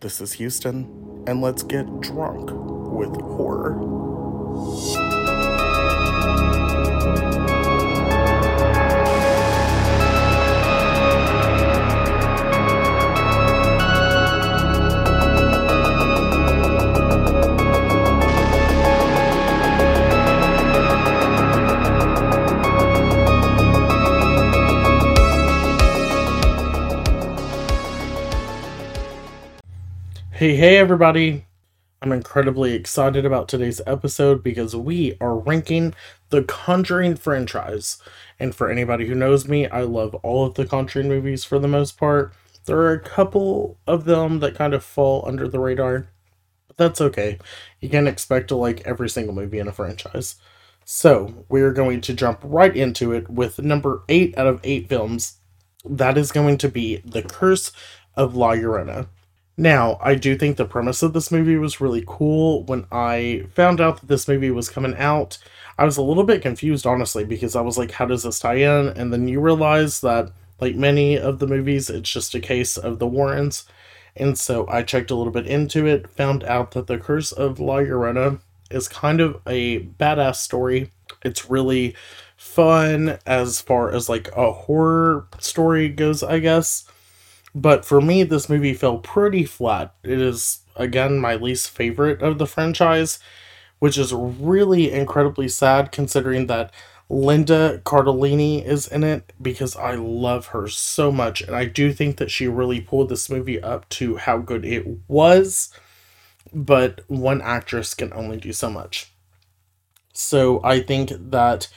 This is Houston, and let's get drunk with horror. Hey, hey, everybody! I'm incredibly excited about today's episode because we are ranking the Conjuring franchise. And for anybody who knows me, I love all of the Conjuring movies for the most part. There are a couple of them that kind of fall under the radar, but that's okay. You can't expect to like every single movie in a franchise. So, we're going to jump right into it with number 8 out of 8 films. That is going to be The Curse of La Llorona. Now, I do think the premise of this movie was really cool. When I found out that this movie was coming out, I was a little bit confused, honestly, because I was like, how does this tie in? And then you realize that, like many of the movies, it's just a case of the Warrens. And so I checked a little bit into it, found out that The Curse of La Llorona is kind of a badass story. It's really fun as far as like a horror story goes, I guess but for me, this movie fell pretty flat. It is, again, my least favorite of the franchise, which is really incredibly sad considering that Linda Cardellini is in it because I love her so much. And I do think that she really pulled this movie up to how good it was. But one actress can only do so much. So I think that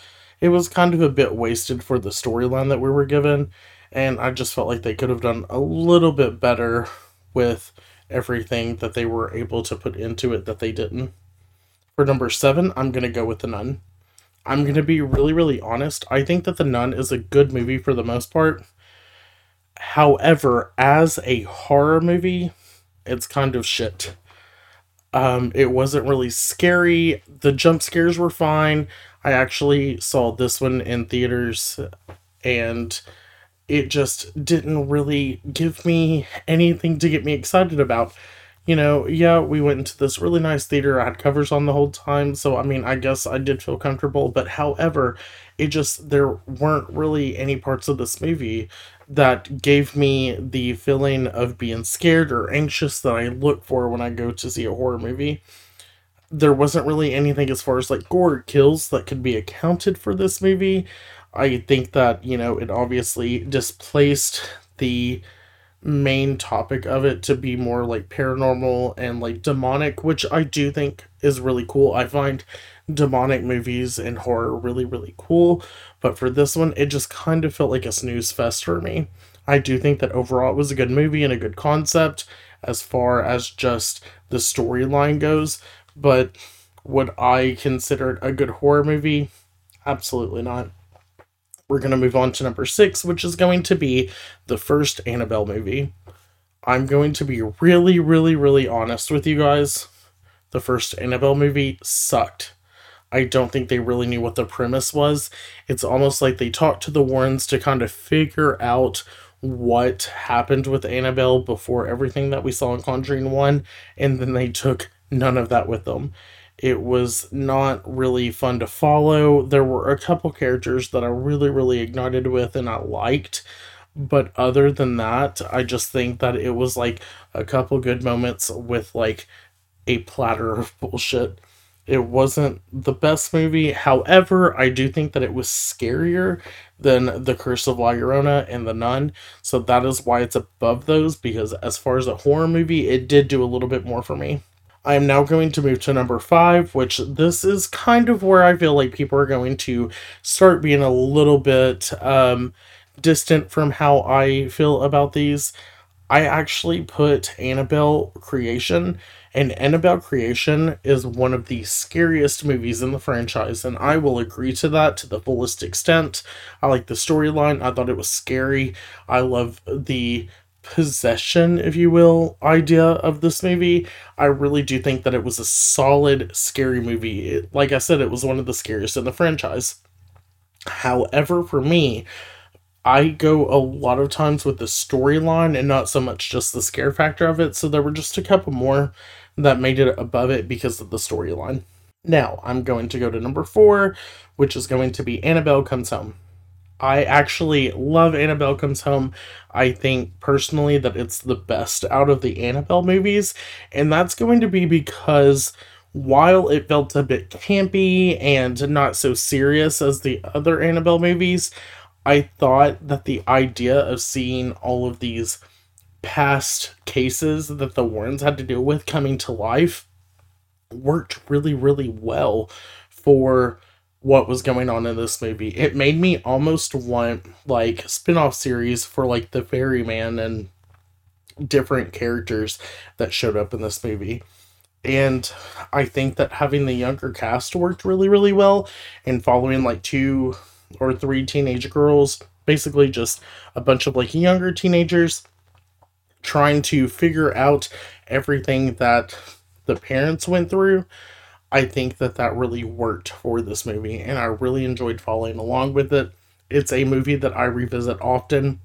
it was kind of a bit wasted for the storyline that we were given and I just felt like they could have done a little bit better with everything that they were able to put into it that they didn't. For number seven, I'm to go with The Nun. I'm to be really, really honest. I think that The Nun is a good movie for the most part. However, as a horror movie, it's kind of shit. Um, it wasn't really scary. The jump scares were fine. I actually saw this one in theaters and it just didn't really give me anything to get me excited about. You know, yeah, we went into this really nice theater. I had covers on the whole time, so I mean, I guess I did feel comfortable, but however, it just there weren't really any parts of this movie that gave me the feeling of being scared or anxious that I look for when I go to see a horror movie. There wasn't really anything as far as like gore kills that could be accounted for this movie. I think that, you know, it obviously displaced the main topic of it to be more like paranormal and like demonic, which I do think is really cool. I find demonic movies and horror really, really cool. But for this one, it just kind of felt like a snooze fest for me. I do think that overall it was a good movie and a good concept as far as just the storyline goes. But would I consider it a good horror movie? Absolutely not we're going to move on to number six, which is going to be the first Annabelle movie. I'm going to be really, really, really honest with you guys. The first Annabelle movie sucked. I don't think they really knew what the premise was. It's almost like they talked to the Warrens to kind of figure out what happened with Annabelle before everything that we saw in Conjuring 1, and then they took none of that with them. It was not really fun to follow. There were a couple characters that I really, really ignited with and I liked. But other than that, I just think that it was like a couple good moments with like a platter of bullshit. It wasn't the best movie. However, I do think that it was scarier than The Curse of La Llorona and The Nun. So that is why it's above those because as far as a horror movie, it did do a little bit more for me. I am now going to move to number five, which this is kind of where I feel like people are going to start being a little bit um, distant from how I feel about these. I actually put Annabelle Creation, and Annabelle Creation is one of the scariest movies in the franchise, and I will agree to that to the fullest extent. I like the storyline, I thought it was scary. I love the possession, if you will, idea of this movie. I really do think that it was a solid, scary movie. It, like I said, it was one of the scariest in the franchise. However, for me, I go a lot of times with the storyline and not so much just the scare factor of it. So there were just a couple more that made it above it because of the storyline. Now, I'm going to go to number four, which is going to be Annabelle Comes Home. I actually love Annabelle Comes Home. I think personally that it's the best out of the Annabelle movies, and that's going to be because while it felt a bit campy and not so serious as the other Annabelle movies, I thought that the idea of seeing all of these past cases that the Warrens had to deal with coming to life worked really, really well for what was going on in this movie. It made me almost want like spin-off series for like the ferryman and different characters that showed up in this movie. And I think that having the younger cast worked really, really well and following like two or three teenage girls, basically just a bunch of like younger teenagers trying to figure out everything that the parents went through. I think that that really worked for this movie, and I really enjoyed following along with it. It's a movie that I revisit often,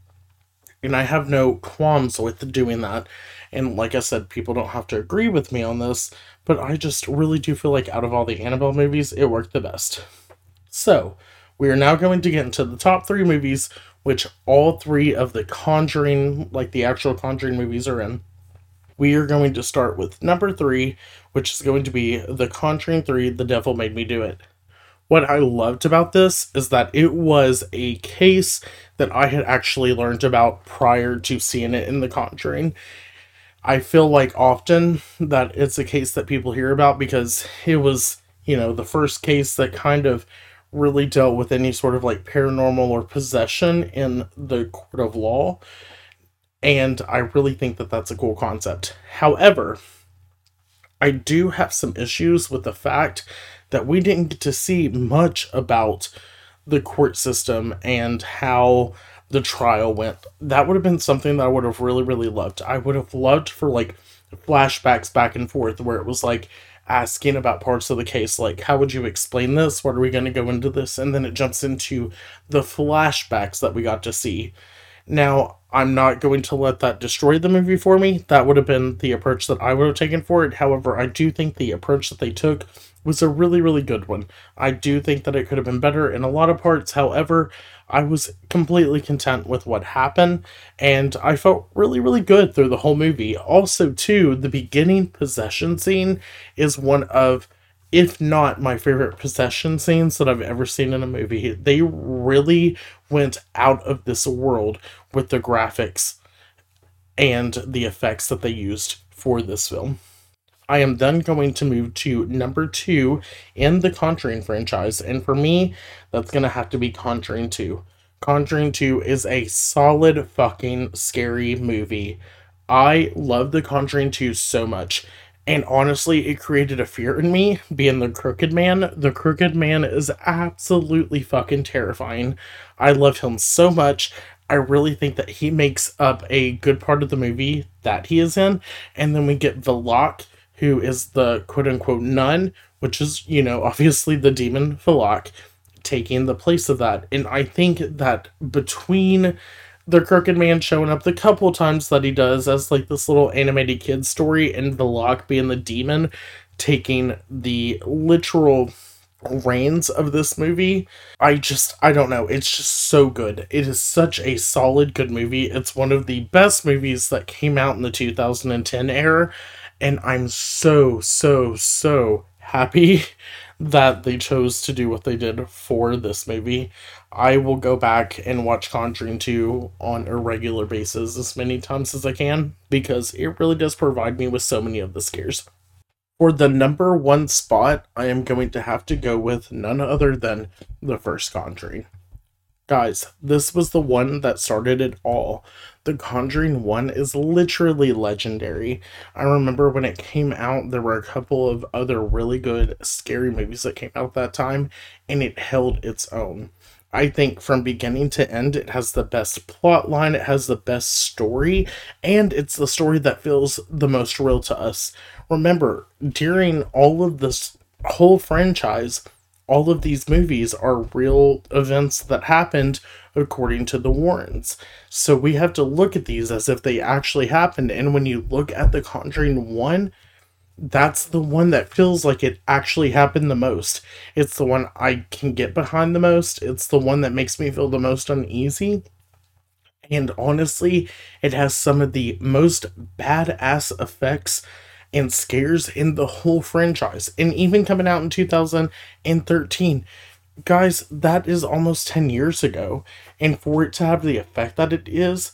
and I have no qualms with doing that. And like I said, people don't have to agree with me on this, but I just really do feel like out of all the Annabelle movies, it worked the best. So, we are now going to get into the top three movies, which all three of the Conjuring, like the actual Conjuring movies, are in. We are going to start with number three, which is going to be The Conjuring 3 The Devil Made Me Do It. What I loved about this is that it was a case that I had actually learned about prior to seeing it in The Conjuring. I feel like often that it's a case that people hear about because it was, you know, the first case that kind of really dealt with any sort of like paranormal or possession in the court of law. And I really think that that's a cool concept. However, I do have some issues with the fact that we didn't get to see much about the court system and how the trial went. That would have been something that I would have really, really loved. I would have loved for like flashbacks back and forth where it was like asking about parts of the case, like, how would you explain this? What are we going to go into this? And then it jumps into the flashbacks that we got to see. Now, I'm not going to let that destroy the movie for me. That would have been the approach that I would have taken for it. However, I do think the approach that they took was a really, really good one. I do think that it could have been better in a lot of parts. However, I was completely content with what happened, and I felt really, really good through the whole movie. Also, too, the beginning possession scene is one of if not my favorite possession scenes that I've ever seen in a movie. They really went out of this world with the graphics and the effects that they used for this film. I am then going to move to number two in the Conjuring franchise, and for me, that's gonna have to be Conjuring 2. Conjuring 2 is a solid fucking scary movie. I love the Conjuring 2 so much. And honestly, it created a fear in me being the Crooked Man. The Crooked Man is absolutely fucking terrifying. I love him so much. I really think that he makes up a good part of the movie that he is in. And then we get Valak, who is the quote unquote nun, which is, you know, obviously the demon Valak, taking the place of that. And I think that between the Crooked Man showing up the couple times that he does as like this little animated kid story, and Valak being the demon taking the literal reins of this movie. I just, I don't know. It's just so good. It is such a solid, good movie. It's one of the best movies that came out in the 2010 era. And I'm so, so, so happy that they chose to do what they did for this movie. I will go back and watch Conjuring 2 on a regular basis as many times as I can because it really does provide me with so many of the scares. For the number one spot, I am going to have to go with none other than the first Conjuring. Guys, this was the one that started it all. The Conjuring 1 is literally legendary. I remember when it came out, there were a couple of other really good scary movies that came out that time, and it held its own. I think from beginning to end, it has the best plot line, it has the best story, and it's the story that feels the most real to us. Remember, during all of this whole franchise, all of these movies are real events that happened according to the Warrens. So we have to look at these as if they actually happened. And when you look at The Conjuring 1, that's the one that feels like it actually happened the most. It's the one I can get behind the most. It's the one that makes me feel the most uneasy. And honestly, it has some of the most badass effects and scares in the whole franchise. And even coming out in 2013, guys, that is almost 10 years ago. And for it to have the effect that it is,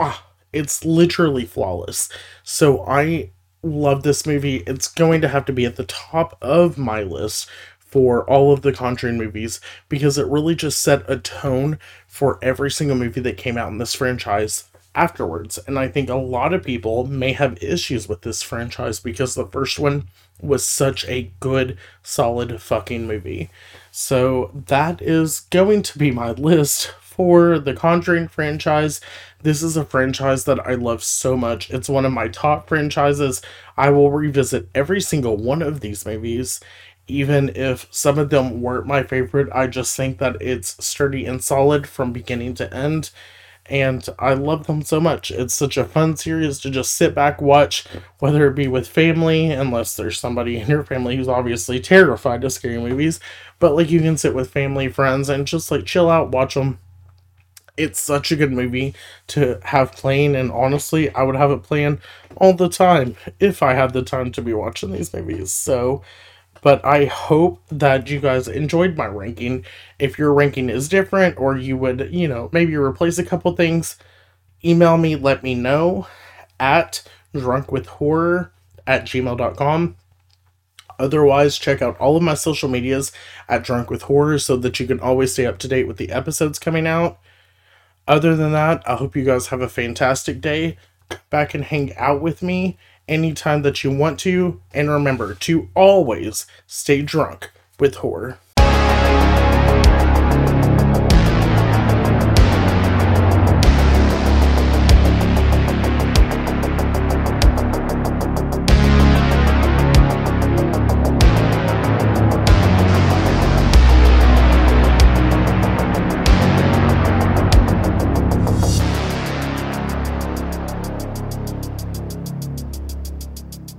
ah, it's literally flawless. So I love this movie. It's going to have to be at the top of my list for all of the Conjuring movies because it really just set a tone for every single movie that came out in this franchise afterwards. And I think a lot of people may have issues with this franchise because the first one was such a good, solid fucking movie. So that is going to be my list for the Conjuring franchise. This is a franchise that I love so much. It's one of my top franchises. I will revisit every single one of these movies. Even if some of them weren't my favorite, I just think that it's sturdy and solid from beginning to end and I love them so much. It's such a fun series to just sit back, watch, whether it be with family, unless there's somebody in your family who's obviously terrified of scary movies, but like you can sit with family, friends, and just like chill out, watch them. It's such a good movie to have playing, and honestly, I would have it playing all the time if I had the time to be watching these movies. So, but I hope that you guys enjoyed my ranking. If your ranking is different or you would, you know, maybe replace a couple things, email me, let me know at drunkwithhorror at gmail.com. Otherwise, check out all of my social medias at Drunk with Horror so that you can always stay up to date with the episodes coming out. Other than that, I hope you guys have a fantastic day. Back and hang out with me anytime that you want to. And remember to always stay drunk with horror.